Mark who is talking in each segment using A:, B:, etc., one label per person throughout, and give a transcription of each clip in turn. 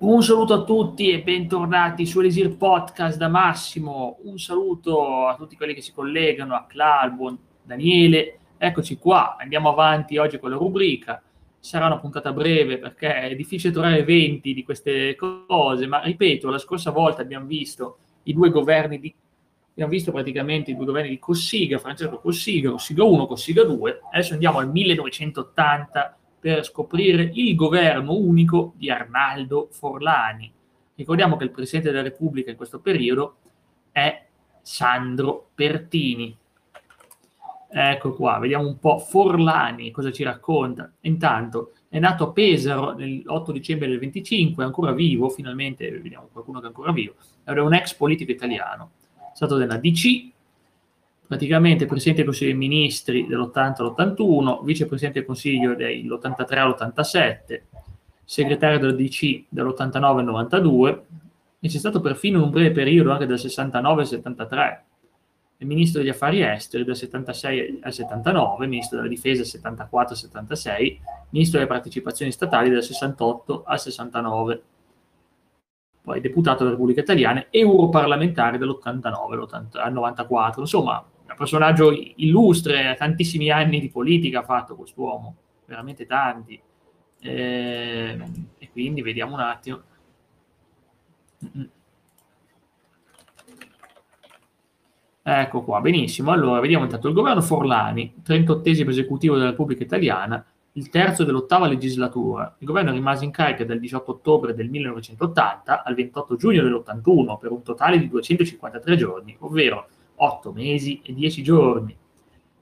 A: Un saluto a tutti e bentornati su Elisir Podcast da Massimo. Un saluto a tutti quelli che si collegano, a Clarbuon, Daniele. Eccoci qua, andiamo avanti oggi con la rubrica. Sarà una puntata breve perché è difficile trovare eventi di queste cose, ma ripeto, la scorsa volta abbiamo visto i due governi di abbiamo visto praticamente i due governi di Cossiga, Francesco Cossiga, Cossiga 1, Cossiga 2. Adesso andiamo al 1980 per scoprire il governo unico di Arnaldo Forlani. Ricordiamo che il Presidente della Repubblica in questo periodo è Sandro Pertini. Ecco qua, vediamo un po' Forlani cosa ci racconta. Intanto è nato a Pesaro l'8 dicembre del 25, è ancora vivo, finalmente vediamo qualcuno che è ancora vivo. Era un ex politico italiano, è stato della DC, praticamente Presidente del Consiglio dei Ministri dell'80 all'81, Vicepresidente del Consiglio dall'83 all'87, Segretario del DC dall'89 al 92 e c'è stato perfino un breve periodo anche dal 69 al 73, il Ministro degli Affari Esteri dal 76 al 79, Ministro della Difesa dal 74 al 76, Ministro delle Partecipazioni Statali dal 68 al 69 poi deputato della Repubblica Italiana, europarlamentare dall'89 al 94. Insomma, un personaggio illustre, tantissimi anni di politica ha fatto quest'uomo, veramente tanti. Eh, e quindi vediamo un attimo. Ecco qua, benissimo. Allora, vediamo intanto il governo Forlani, 38 esecutivo della Repubblica Italiana, il terzo dell'ottava legislatura. Il governo rimase in carica dal 18 ottobre del 1980 al 28 giugno dell'81 per un totale di 253 giorni, ovvero 8 mesi e 10 giorni.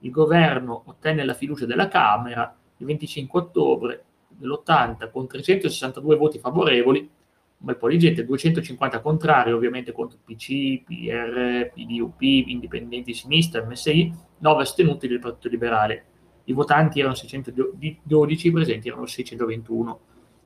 A: Il governo ottenne la fiducia della Camera il 25 ottobre dell'80 con 362 voti favorevoli, un bel po' di gente, 250 contrari ovviamente contro PC, PR, PDUP, Indipendenti Sinistra, MSI, 9 astenuti del Partito Liberale. I votanti erano 612, i presenti erano 621.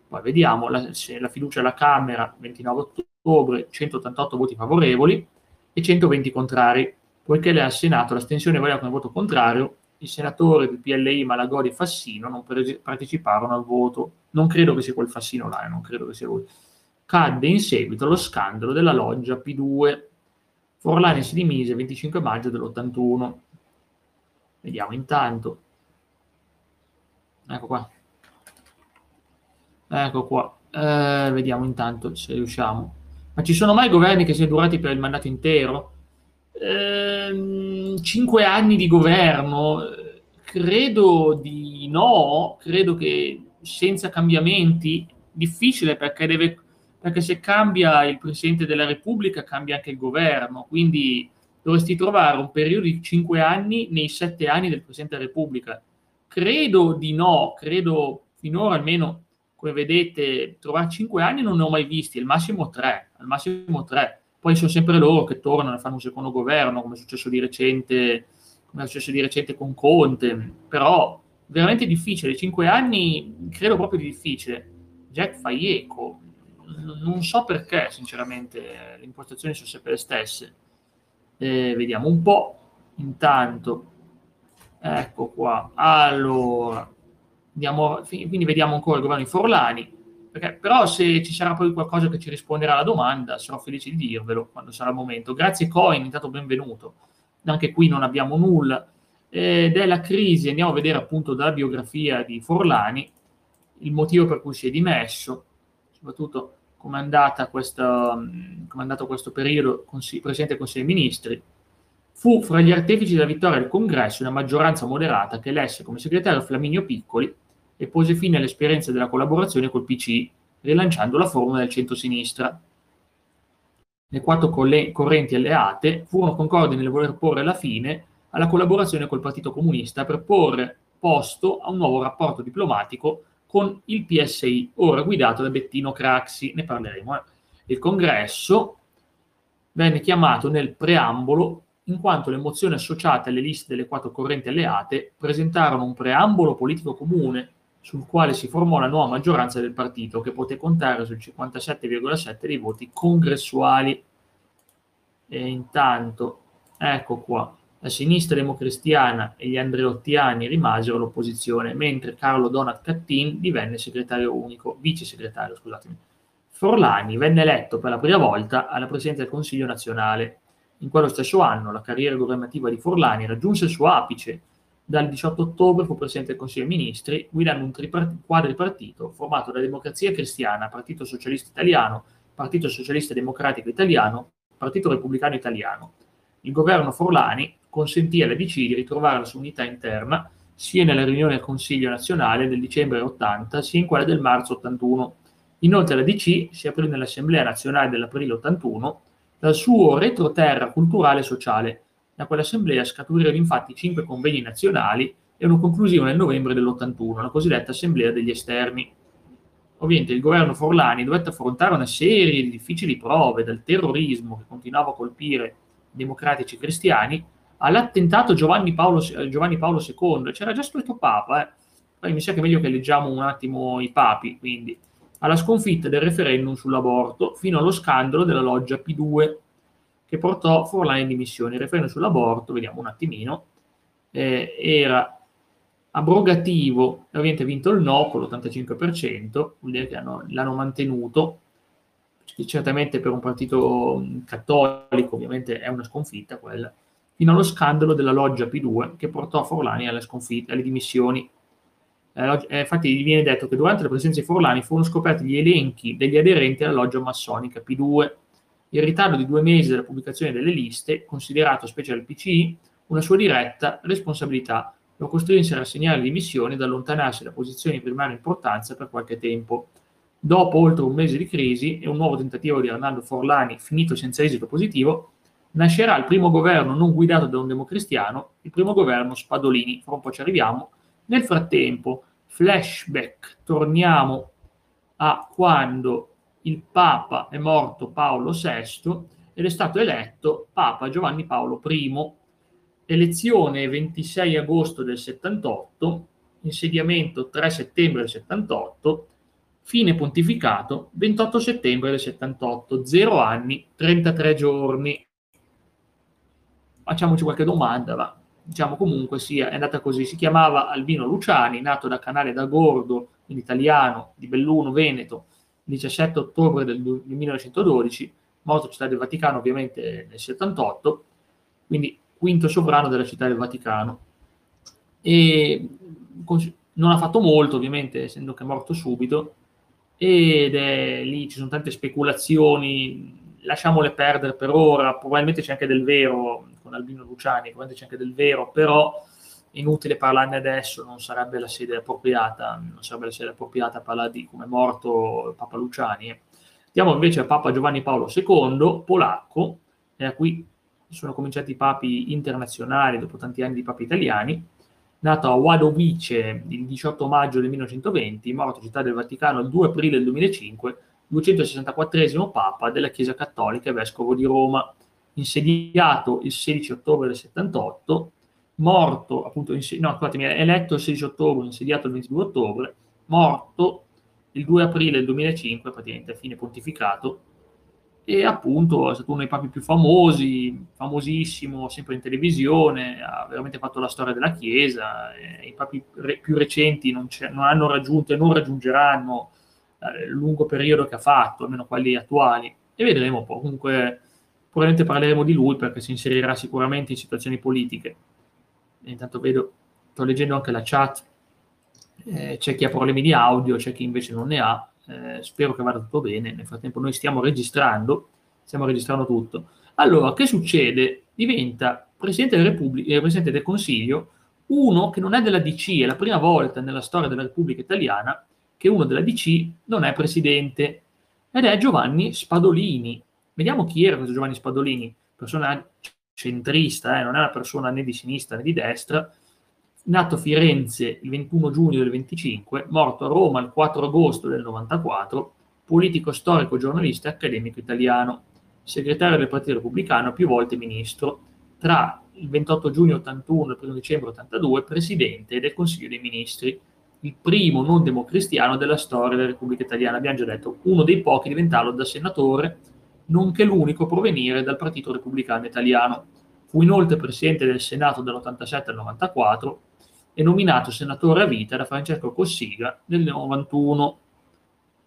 A: Poi vediamo la, la fiducia alla Camera, 29 ottobre, 188 voti favorevoli e 120 contrari poiché al Senato l'astensione valeva come voto contrario, i senatori del PLI Malagodi e Fassino non parteciparono al voto. Non credo che sia quel Fassino là, eh, non credo che sia lui. Cadde in seguito lo scandalo della loggia P2. Forlani si dimise il 25 maggio dell'81. Vediamo intanto. Ecco qua. Ecco qua. Eh, vediamo intanto se riusciamo. Ma ci sono mai governi che siano durati per il mandato intero? Ehm, cinque anni di governo, credo di no, credo che senza cambiamenti, difficile perché, deve, perché se cambia il Presidente della Repubblica cambia anche il governo, quindi dovresti trovare un periodo di cinque anni nei sette anni del Presidente della Repubblica. Credo di no, credo finora almeno, come vedete, trovare cinque anni non ne ho mai visti, al massimo tre, al massimo tre poi sono sempre loro che tornano e fanno un secondo governo, come è successo di recente, come è successo di recente con Conte, però veramente difficile, cinque anni credo proprio di difficile. Jack fa eco, non so perché, sinceramente, le impostazioni sono sempre le stesse. Eh, vediamo un po', intanto, ecco qua, allora, andiamo, quindi vediamo ancora il governo di Forlani, perché, però se ci sarà poi qualcosa che ci risponderà alla domanda, sarò felice di dirvelo quando sarà il momento. Grazie Coin, intanto benvenuto. Anche qui non abbiamo nulla. Ed è la crisi, andiamo a vedere appunto dalla biografia di Forlani il motivo per cui si è dimesso, soprattutto come è, andata questa, come è andato questo periodo consigli, Presidente del Consiglio dei Ministri. Fu fra gli artefici della vittoria del congresso una maggioranza moderata che elesse come segretario Flaminio Piccoli e pose fine all'esperienza della collaborazione col PC, rilanciando la formula del centro-sinistra. Le quattro correnti alleate furono concordi nel voler porre la fine alla collaborazione col Partito Comunista per porre posto a un nuovo rapporto diplomatico con il PSI, ora guidato da Bettino Craxi, ne parleremo. Eh. Il congresso venne chiamato nel preambolo in quanto le mozioni associate alle liste delle quattro correnti alleate presentarono un preambolo politico comune sul quale si formò la nuova maggioranza del partito che poté contare sul 57,7 dei voti congressuali. E intanto, ecco qua, la sinistra democristiana e gli andreottiani rimasero all'opposizione, mentre Carlo Donat Cattin divenne segretario unico, vice segretario, scusatemi. Forlani venne eletto per la prima volta alla presidenza del Consiglio nazionale. In quello stesso anno la carriera governativa di Forlani raggiunse il suo apice. Dal 18 ottobre fu presidente del Consiglio dei Ministri, guidando un tripart- quadripartito formato da Democrazia Cristiana, Partito Socialista Italiano, Partito Socialista Democratico Italiano, Partito Repubblicano Italiano. Il governo Forlani consentì alla DC di ritrovare la sua unità interna sia nella riunione del Consiglio nazionale del dicembre 80 sia in quella del marzo 81 Inoltre la DC si aprì nell'Assemblea nazionale dell'aprile 81 dal suo retroterra culturale e sociale. Da quell'assemblea scaturirono infatti cinque convegni nazionali e uno conclusivo nel novembre dell'81, la cosiddetta Assemblea degli Esterni. Ovviamente il governo Forlani dovette affrontare una serie di difficili prove, dal terrorismo che continuava a colpire i democratici cristiani, all'attentato Giovanni Paolo, Giovanni Paolo II. C'era già scritto Papa, eh? Poi mi sa che è meglio che leggiamo un attimo i papi, quindi alla sconfitta del referendum sull'aborto fino allo scandalo della loggia P2 che portò Forlani in dimissioni. Il referendum sull'aborto, vediamo un attimino, eh, era abrogativo, ovviamente ha vinto il no con l'85%, vuol dire che hanno, l'hanno mantenuto, certamente per un partito cattolico ovviamente è una sconfitta quella, fino allo scandalo della loggia P2 che portò Forlani alle, alle dimissioni eh, infatti viene detto che durante la presenza di Forlani furono scoperti gli elenchi degli aderenti alla loggia massonica P2. Il ritardo di due mesi dalla pubblicazione delle liste, considerato specie dal PCI, una sua diretta responsabilità, lo costrinse a rassegnare le dimissioni ed allontanarsi da posizioni di primaria importanza per qualche tempo. Dopo oltre un mese di crisi e un nuovo tentativo di Arnaldo Forlani finito senza esito positivo, nascerà il primo governo non guidato da un democristiano, il primo governo Spadolini. Fra un po' ci arriviamo. Nel frattempo, flashback, torniamo a quando il Papa è morto Paolo VI ed è stato eletto Papa Giovanni Paolo I. Elezione 26 agosto del 78, insediamento 3 settembre del 78, fine pontificato 28 settembre del 78, 0 anni, 33 giorni. Facciamoci qualche domanda, va diciamo comunque sia, è andata così. Si chiamava Albino Luciani, nato da Canale d'Agordo, in italiano, di Belluno, Veneto, 17 ottobre del 1912, morto città del Vaticano ovviamente nel 78, quindi quinto sovrano della città del Vaticano. E non ha fatto molto, ovviamente, essendo che è morto subito, ed è lì ci sono tante speculazioni, lasciamole perdere per ora, probabilmente c'è anche del vero, con Albino Luciani, probabilmente c'è anche del vero, però inutile parlarne adesso, non sarebbe la sede appropriata, non sarebbe la sede appropriata parlare di come è morto Papa Luciani. Andiamo invece a Papa Giovanni Paolo II, polacco, e da qui sono cominciati i papi internazionali dopo tanti anni di papi italiani, nato a Wadowice il 18 maggio del 1920, morto città del Vaticano il 2 aprile del 2005, 264 Papa della Chiesa Cattolica e Vescovo di Roma insediato il 16 ottobre del 78, morto appunto, in, no, scusatemi, eletto il 16 ottobre, insediato il 22 ottobre, morto il 2 aprile del 2005, praticamente a fine pontificato, e appunto è stato uno dei papi più famosi, famosissimo, sempre in televisione, ha veramente fatto la storia della Chiesa, i papi re, più recenti non, non, hanno raggiunto e non raggiungeranno eh, il lungo periodo che ha fatto, almeno quelli attuali, e vedremo un po', comunque probabilmente parleremo di lui perché si inserirà sicuramente in situazioni politiche. Intanto vedo, sto leggendo anche la chat, eh, c'è chi ha problemi di audio, c'è chi invece non ne ha, eh, spero che vada tutto bene, nel frattempo noi stiamo registrando, stiamo registrando tutto. Allora, che succede? Diventa Presidente della Repubblica, eh, Presidente del Consiglio uno che non è della DC, è la prima volta nella storia della Repubblica Italiana che uno della DC non è Presidente, ed è Giovanni Spadolini, Vediamo chi era questo Giovanni Spadolini, persona centrista, eh, non è una persona né di sinistra né di destra, nato a Firenze il 21 giugno del 25, morto a Roma il 4 agosto del 94, politico storico, giornalista e accademico italiano, segretario del Partito Repubblicano, più volte ministro, tra il 28 giugno 81 e il 1 dicembre 82 presidente del Consiglio dei Ministri, il primo non democristiano della storia della Repubblica Italiana, abbiamo già detto, uno dei pochi diventarlo da senatore nonché l'unico a provenire dal Partito Repubblicano Italiano. Fu inoltre presidente del Senato dall'87 al 94 e nominato senatore a vita da Francesco Cossiga nel 91.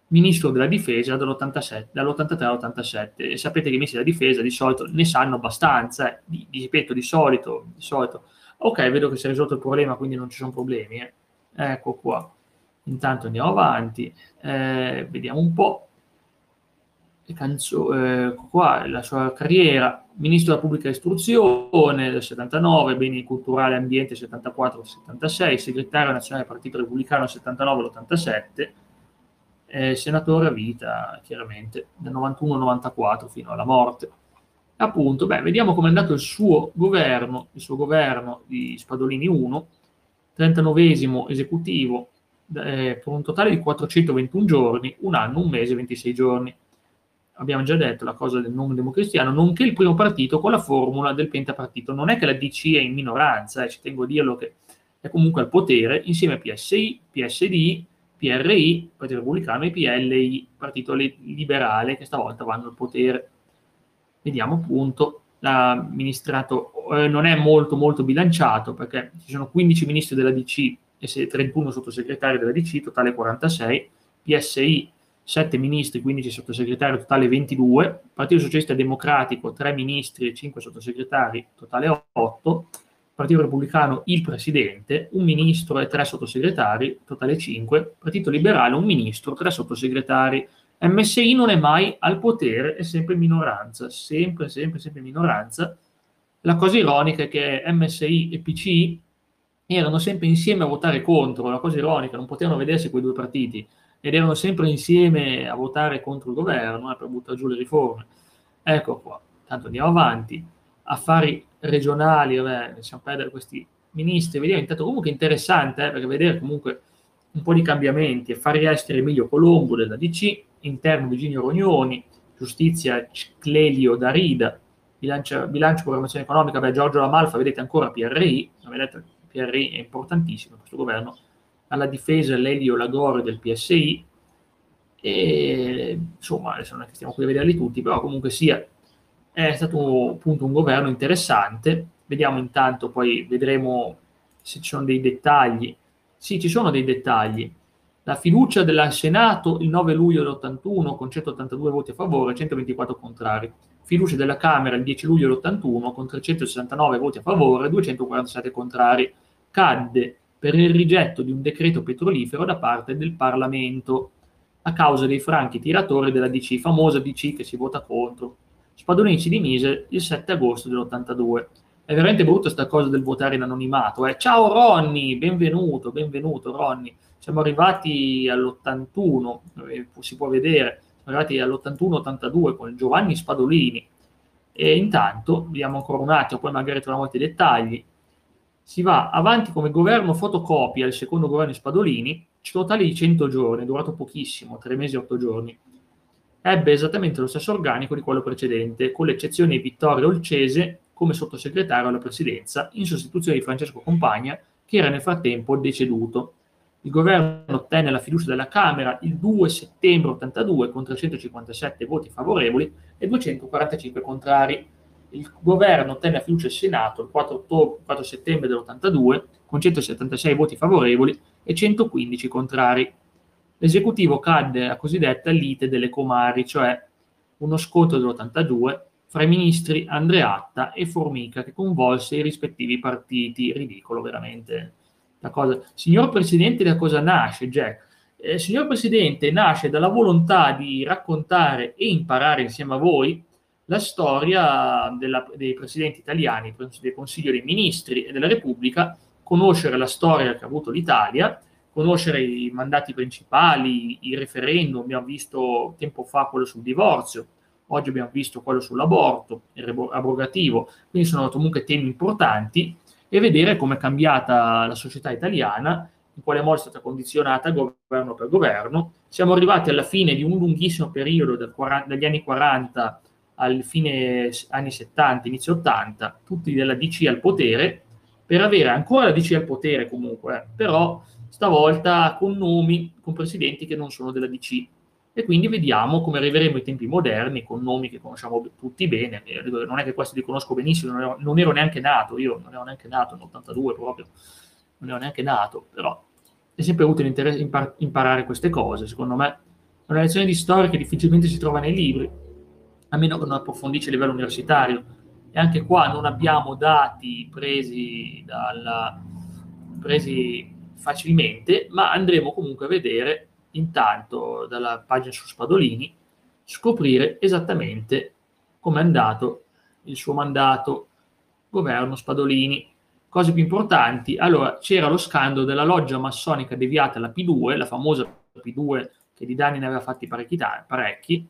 A: ministro della difesa dall'83 all'87 e sapete che i ministri della difesa di solito ne sanno abbastanza, eh. di, ripeto, di solito, di solito, ok, vedo che si è risolto il problema, quindi non ci sono problemi, eh. ecco qua, intanto andiamo avanti, eh, vediamo un po', canzo- eh, qua la sua carriera, ministro della pubblica istruzione del 79, beni culturali e ambiente 74-76, segretario nazionale del Partito Repubblicano 79-87, eh, senatore a vita, chiaramente, dal 91-94 fino alla morte. Appunto, beh, vediamo come è andato il suo governo, il suo governo di Spadolini 1, 39 esecutivo, eh, per un totale di 421 giorni, un anno, un mese, 26 giorni. Abbiamo già detto la cosa del nome democristiano, nonché il primo partito con la formula del pentapartito. Non è che la DC è in minoranza, eh, ci tengo a dirlo che è comunque al potere, insieme a PSI, PSD, PRI, Partito Repubblicano, e PLI, Partito Liberale, che stavolta vanno al potere. Vediamo appunto, l'amministrato eh, non è molto molto bilanciato perché ci sono 15 ministri della DC e 31 sottosegretari della DC, totale 46, PSI 7 ministri, 15 sottosegretari, totale 22, Partito Socialista Democratico 3 ministri e 5 sottosegretari, totale 8, Partito Repubblicano il presidente, un ministro e tre sottosegretari, totale 5, Partito Liberale un ministro, tre sottosegretari. MSI non è mai al potere, è sempre minoranza, sempre, sempre, sempre minoranza. La cosa ironica è che MSI e PCI erano sempre insieme a votare contro, la cosa ironica, non potevano vedersi quei due partiti, ed erano sempre insieme a votare contro il governo eh, per buttare giù le riforme. Ecco qua, tanto andiamo avanti. Affari regionali, vabbè, lasciamo perdere questi ministri, vediamo. Intanto comunque interessante, eh, perché vedere comunque un po' di cambiamenti, affari esteri Emilio Colombo della DC, interno Virginio Rognoni, giustizia Clelio Darida, bilancio, bilancio programmazione economica, beh, Giorgio Lamalfa, vedete ancora PRI, vedete, PRI è importantissimo questo governo, alla difesa Lelio Lagore del PSI, e insomma, adesso non è che stiamo qui a vederli tutti, però comunque sia è stato appunto un governo interessante. Vediamo intanto, poi vedremo se ci sono dei dettagli. Sì, ci sono dei dettagli. La fiducia del Senato il 9 luglio dell'81 con 182 voti a favore e 124 contrari. Fiducia della Camera il 10 luglio dell'81 con 369 voti a favore e 247 contrari. Cadde per il rigetto di un decreto petrolifero da parte del Parlamento a causa dei franchi tiratori della DC, famosa DC che si vota contro. Spadolini si dimise il 7 agosto dell'82. È veramente brutta sta cosa del votare in anonimato. Eh. Ciao Ronny, benvenuto, benvenuto Ronny. Siamo arrivati all'81, eh, si può vedere, siamo arrivati all'81-82 con Giovanni Spadolini. E intanto, vediamo ancora un attimo, poi magari troviamo altri dettagli. Si va avanti come governo fotocopia, il secondo governo di Spadolini, totale di 100 giorni, durato pochissimo, 3 mesi e 8 giorni ebbe esattamente lo stesso organico di quello precedente, con l'eccezione di Vittorio Olcese come sottosegretario alla presidenza, in sostituzione di Francesco Compagna, che era nel frattempo deceduto. Il governo ottenne la fiducia della Camera il 2 settembre 82 con 357 voti favorevoli e 245 contrari. Il governo ottenne la fiducia del Senato il 4, ottobre, 4 settembre dell'82 con 176 voti favorevoli e 115 contrari l'esecutivo cadde a cosiddetta lite delle comari, cioè uno scontro dell'82 fra i ministri Andreatta e Formica che convolse i rispettivi partiti. Ridicolo veramente la. Signor Presidente, da cosa nasce Jack? Eh, signor Presidente, nasce dalla volontà di raccontare e imparare insieme a voi la storia della, dei presidenti italiani, del Consiglio dei Ministri e della Repubblica, conoscere la storia che ha avuto l'Italia conoscere i mandati principali, i referendum, abbiamo visto tempo fa quello sul divorzio, oggi abbiamo visto quello sull'aborto, il abrogativo, quindi sono comunque temi importanti e vedere come è cambiata la società italiana, in quale modo è stata condizionata governo per governo. Siamo arrivati alla fine di un lunghissimo periodo del 40, dagli anni 40 al fine anni 70, inizio 80, tutti della DC al potere, per avere ancora la DC al potere comunque, eh, però stavolta con nomi, con presidenti che non sono della DC. E quindi vediamo come arriveremo ai tempi moderni con nomi che conosciamo tutti bene. Non è che questi li conosco benissimo, non ero, non ero neanche nato, io non ero neanche nato nell'82 proprio, non ero neanche nato, però è sempre utile impar- imparare queste cose. Secondo me È una lezione di storia che difficilmente si trova nei libri, a meno che non approfondisce a livello universitario. E anche qua non abbiamo dati presi, dalla, presi facilmente, ma andremo comunque a vedere intanto dalla pagina su Spadolini, scoprire esattamente come è andato il suo mandato, governo Spadolini. Cose più importanti, allora c'era lo scandalo della loggia massonica deviata alla P2, la famosa P2 che di danni ne aveva fatti parecchi, parecchi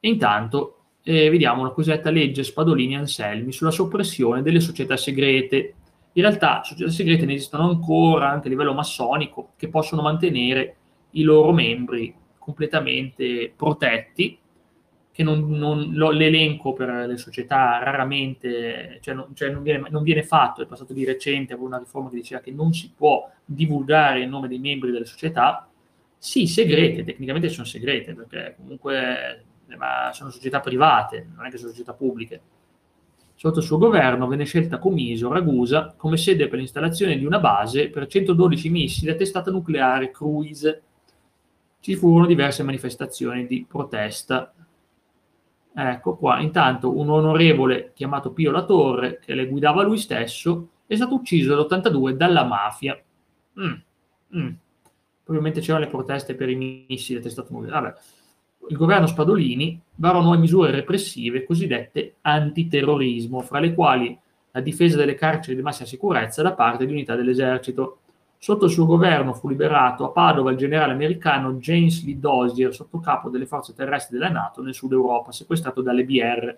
A: e intanto eh, vediamo una cosiddetta legge Spadolini-Anselmi sulla soppressione delle società segrete. In realtà società segrete ne esistono ancora anche a livello massonico che possono mantenere i loro membri completamente protetti che non, non lo, l'elenco per le società raramente, cioè, non, cioè non, viene, non, viene, fatto, è passato di recente con una riforma che diceva che non si può divulgare il nome dei membri delle società, sì, segrete, tecnicamente sono segrete, perché comunque ma sono società private, non è che sono società pubbliche. Sotto il suo governo venne scelta Comiso, Ragusa, come sede per l'installazione di una base per 112 missili a testata nucleare Cruise. Ci furono diverse manifestazioni di protesta Ecco qua, intanto un onorevole chiamato Pio La Torre, che le guidava lui stesso, è stato ucciso nell'82 dalla mafia. Mm, mm. Probabilmente c'erano le proteste per i missili testato Vabbè. Il governo Spadolini varò nuove misure repressive cosiddette antiterrorismo, fra le quali la difesa delle carceri di massima sicurezza da parte di unità dell'esercito. Sotto il suo governo fu liberato a Padova il generale americano James Lee Dozier, sottocapo delle forze terrestri della Nato nel sud Europa, sequestrato dalle BR.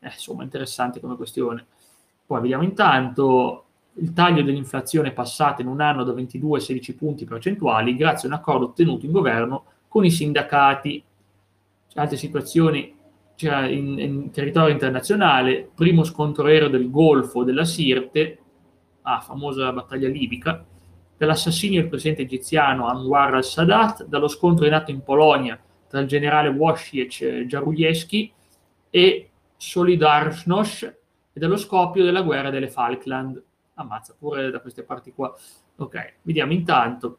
A: Eh, insomma, interessante come questione. Poi vediamo intanto il taglio dell'inflazione è passato in un anno da 22 a 16 punti percentuali grazie a un accordo ottenuto in governo con i sindacati. Altre situazioni c'era in, in territorio internazionale, primo scontro aereo del Golfo della Sirte, ah, famosa battaglia libica, per l'assassinio del presidente egiziano Anwar al-Sadat, dallo scontro in atto in Polonia tra il generale Wojciech Jaruzelski e Solidarność e dallo scoppio della guerra delle Falkland. Ammazza pure da queste parti qua. Ok, vediamo intanto.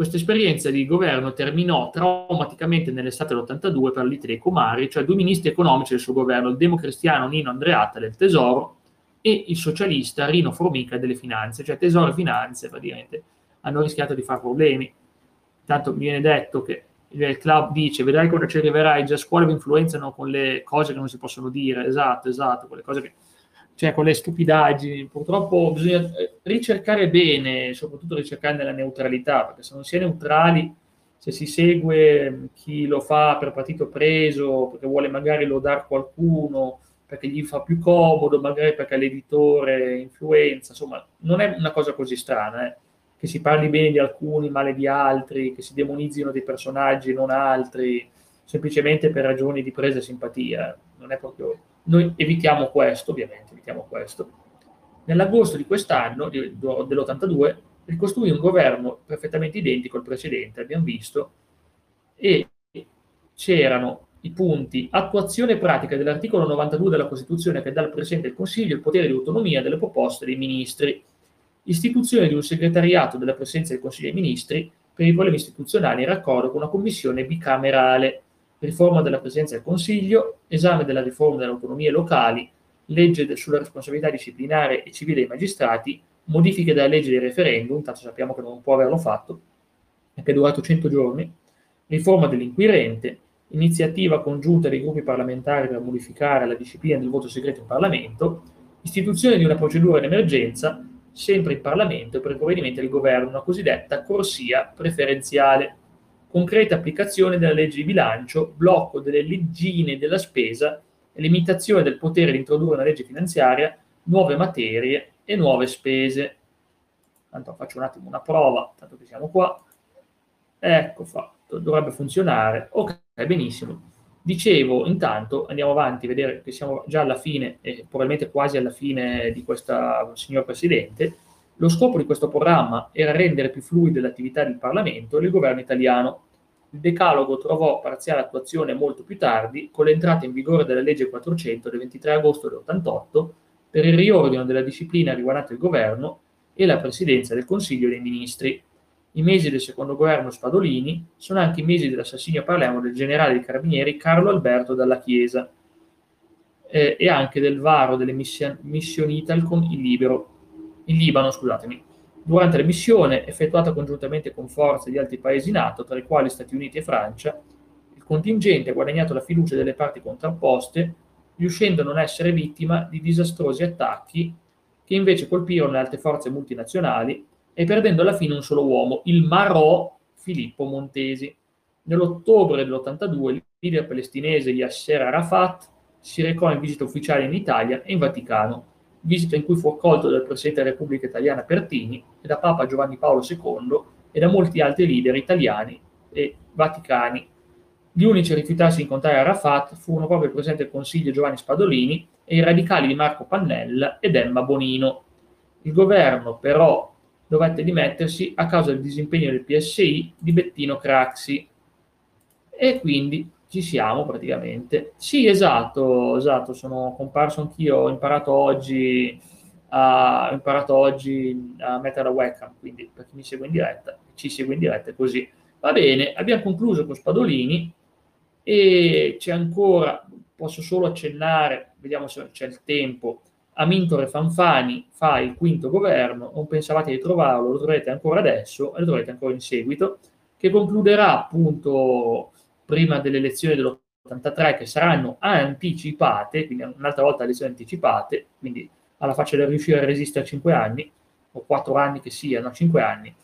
A: Questa esperienza di governo terminò traumaticamente nell'estate dell'82 per l'Ite dei Comari, cioè due ministri economici del suo governo, il democristiano Nino Andreatta del Tesoro e il socialista Rino Formica delle finanze, cioè tesoro e finanze praticamente hanno rischiato di fare problemi. Tanto viene detto che il club dice vedrai quando ci arriverai, già a scuola vi influenzano con le cose che non si possono dire, esatto, esatto, quelle cose che, cioè con le stupidaggini, purtroppo bisogna eh, ricercare bene, soprattutto ricercare nella neutralità, perché se non si è neutrali, se si segue chi lo fa per partito preso, perché vuole magari lodare qualcuno, perché gli fa più comodo, magari perché l'editore influenza, insomma, non è una cosa così strana, eh? che si parli bene di alcuni, male di altri, che si demonizzino dei personaggi non altri, semplicemente per ragioni di presa e simpatia. Non è proprio... Noi evitiamo questo, ovviamente, evitiamo questo. Nell'agosto di quest'anno, dell'82, ricostruì un governo perfettamente identico al precedente, abbiamo visto, e c'erano i punti attuazione pratica dell'articolo 92 della Costituzione che dà al Presidente del Consiglio il potere di autonomia delle proposte dei ministri, istituzione di un segretariato della Presidenza del Consiglio dei Ministri per i problemi istituzionali in raccordo con una commissione bicamerale, riforma della Presidenza del Consiglio, esame della riforma delle autonomie locali, legge sulla responsabilità disciplinare e civile dei magistrati, modifiche della legge del referendum, tanto sappiamo che non può averlo fatto, che è durato 100 giorni, riforma dell'inquirente, iniziativa congiunta dei gruppi parlamentari per modificare la disciplina del voto segreto in Parlamento, istituzione di una procedura in emergenza, sempre in Parlamento per i provvedimenti del governo, una cosiddetta corsia preferenziale, concreta applicazione della legge di bilancio, blocco delle leggine della spesa limitazione del potere di introdurre una legge finanziaria, nuove materie e nuove spese. Tanto faccio un attimo una prova, tanto che siamo qua. Ecco fatto, dovrebbe funzionare. Ok, benissimo. Dicevo, intanto andiamo avanti, vedere che siamo già alla fine, e probabilmente quasi alla fine di questa, signor Presidente. Lo scopo di questo programma era rendere più fluide l'attività del Parlamento e del governo italiano. Il decalogo trovò parziale attuazione molto più tardi, con l'entrata in vigore della legge 400 del 23 agosto del 88 per il riordino della disciplina riguardante il governo e la presidenza del Consiglio dei Ministri. I mesi del secondo governo Spadolini sono anche i mesi dell'assassinio a Palermo del generale dei carabinieri Carlo Alberto Dalla Chiesa eh, e anche del varo delle mission, missioni Italcom in, Libero, in Libano. Scusatemi. Durante la missione, effettuata congiuntamente con forze di altri paesi NATO, tra i quali Stati Uniti e Francia, il contingente ha guadagnato la fiducia delle parti contrapposte, riuscendo a non essere vittima di disastrosi attacchi che invece colpirono le alte forze multinazionali e perdendo alla fine un solo uomo, il Marò Filippo Montesi. Nell'ottobre dell'82 il leader palestinese Yasser Arafat si recò in visita ufficiale in Italia e in Vaticano, visita in cui fu accolto dal Presidente della Repubblica Italiana Pertini e da Papa Giovanni Paolo II e da molti altri leader italiani e vaticani. Gli unici a rifiutarsi di incontrare Arafat furono proprio il Presidente del Consiglio Giovanni Spadolini e i radicali di Marco Pannella ed Emma Bonino. Il governo però dovette dimettersi a causa del disimpegno del PSI di Bettino Craxi. E quindi ci siamo praticamente. Sì, esatto, esatto, sono comparso anch'io, ho imparato oggi a, ho imparato oggi a mettere la webcam, quindi per chi mi segue in diretta, ci segue in diretta è così. Va bene, abbiamo concluso con Spadolini e c'è ancora, posso solo accennare, vediamo se c'è il tempo, Amintore Fanfani fa il quinto governo, non pensavate di trovarlo, lo troverete ancora adesso e lo troverete ancora in seguito, che concluderà appunto prima delle elezioni dell'83 che saranno anticipate, quindi un'altra volta elezioni anticipate, quindi alla faccia del riuscire a resistere a 5 anni, o 4 anni che siano, 5 anni.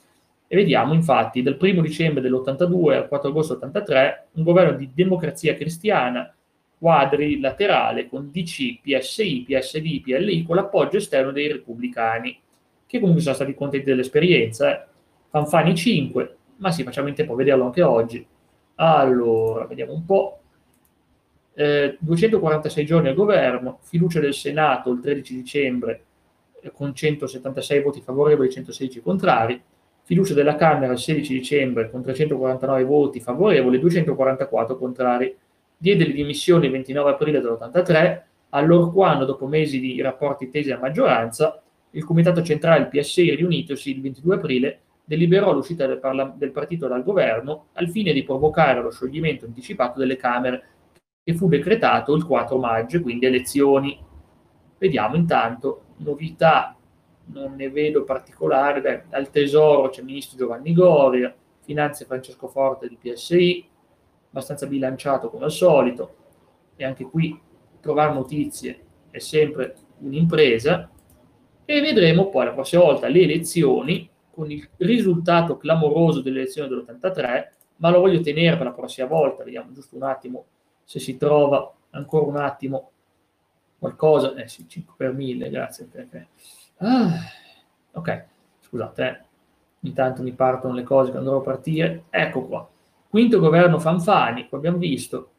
A: E vediamo infatti dal 1 dicembre dell'82 al 4 agosto dell'83 un governo di democrazia cristiana quadrilaterale con DC, PSI, PSD, PLI con l'appoggio esterno dei repubblicani, che comunque sono stati contenti dell'esperienza. Eh. Fanfani 5, ma sì, facciamo in tempo a vederlo anche oggi. Allora, vediamo un po'. Eh, 246 giorni al governo, fiducia del Senato il 13 dicembre eh, con 176 voti favorevoli e 116 contrari, fiducia della Camera il 16 dicembre con 349 voti favorevoli e 244 contrari diede le dimissioni il 29 aprile dell'83, allorquando, dopo mesi di rapporti tesi a maggioranza, il Comitato Centrale PSI riunitosi il 22 aprile deliberò l'uscita del, parla- del partito dal governo al fine di provocare lo scioglimento anticipato delle Camere che fu decretato il 4 maggio, quindi elezioni. Vediamo intanto novità, non ne vedo particolari, Beh, al Tesoro c'è il ministro Giovanni Goria, Finanze Francesco Forte di PSI, abbastanza bilanciato come al solito. E anche qui trovare notizie è sempre un'impresa. E vedremo poi la prossima volta le elezioni con il risultato clamoroso delle elezioni dell'83 ma lo voglio tenere per la prossima volta vediamo giusto un attimo se si trova ancora un attimo qualcosa eh sì 5 per 1000 grazie perché ah, ok scusate eh. intanto mi partono le cose che andrò a partire ecco qua Quinto governo Fanfani, come abbiamo visto,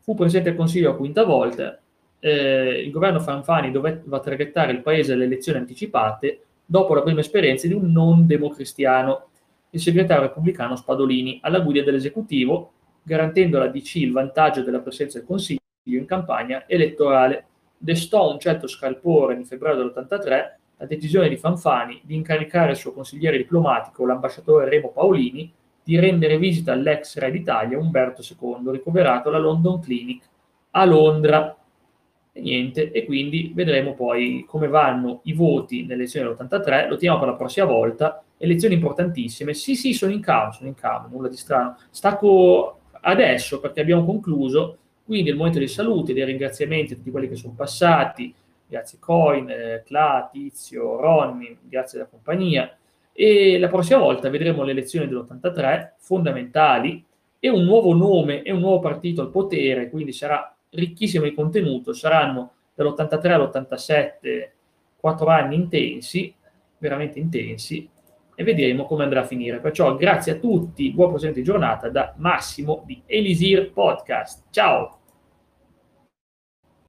A: fu presidente del Consiglio a quinta volta. Eh, il governo Fanfani doveva traghettare il paese alle elezioni anticipate dopo la prima esperienza di un non democristiano, il segretario repubblicano Spadolini, alla guida dell'esecutivo, garantendo alla DC il vantaggio della presenza del Consiglio in campagna elettorale. Destò un certo scalpore nel febbraio dell'83 la decisione di Fanfani di incaricare il suo consigliere diplomatico, l'ambasciatore Remo Paolini, di rendere visita all'ex re d'Italia Umberto II, ricoverato alla London Clinic a Londra. E niente, e quindi vedremo poi come vanno i voti nelle elezioni dell'83, lo teniamo per la prossima volta, elezioni importantissime. Sì, sì, sono in cam, sono in cam, nulla di strano. Stacco adesso perché abbiamo concluso, quindi il momento dei saluti, dei ringraziamenti a tutti quelli che sono passati, grazie Coin, eh, Cla, Tizio, Ronny, grazie della compagnia. E la prossima volta vedremo le elezioni dell'83 fondamentali. E un nuovo nome e un nuovo partito al potere, quindi sarà ricchissimo di contenuto, saranno dall'83 all'87 quattro anni intensi, veramente intensi, e vedremo come andrà a finire. Perciò grazie a tutti, buon proseguimento di giornata da Massimo di Elisir Podcast. Ciao!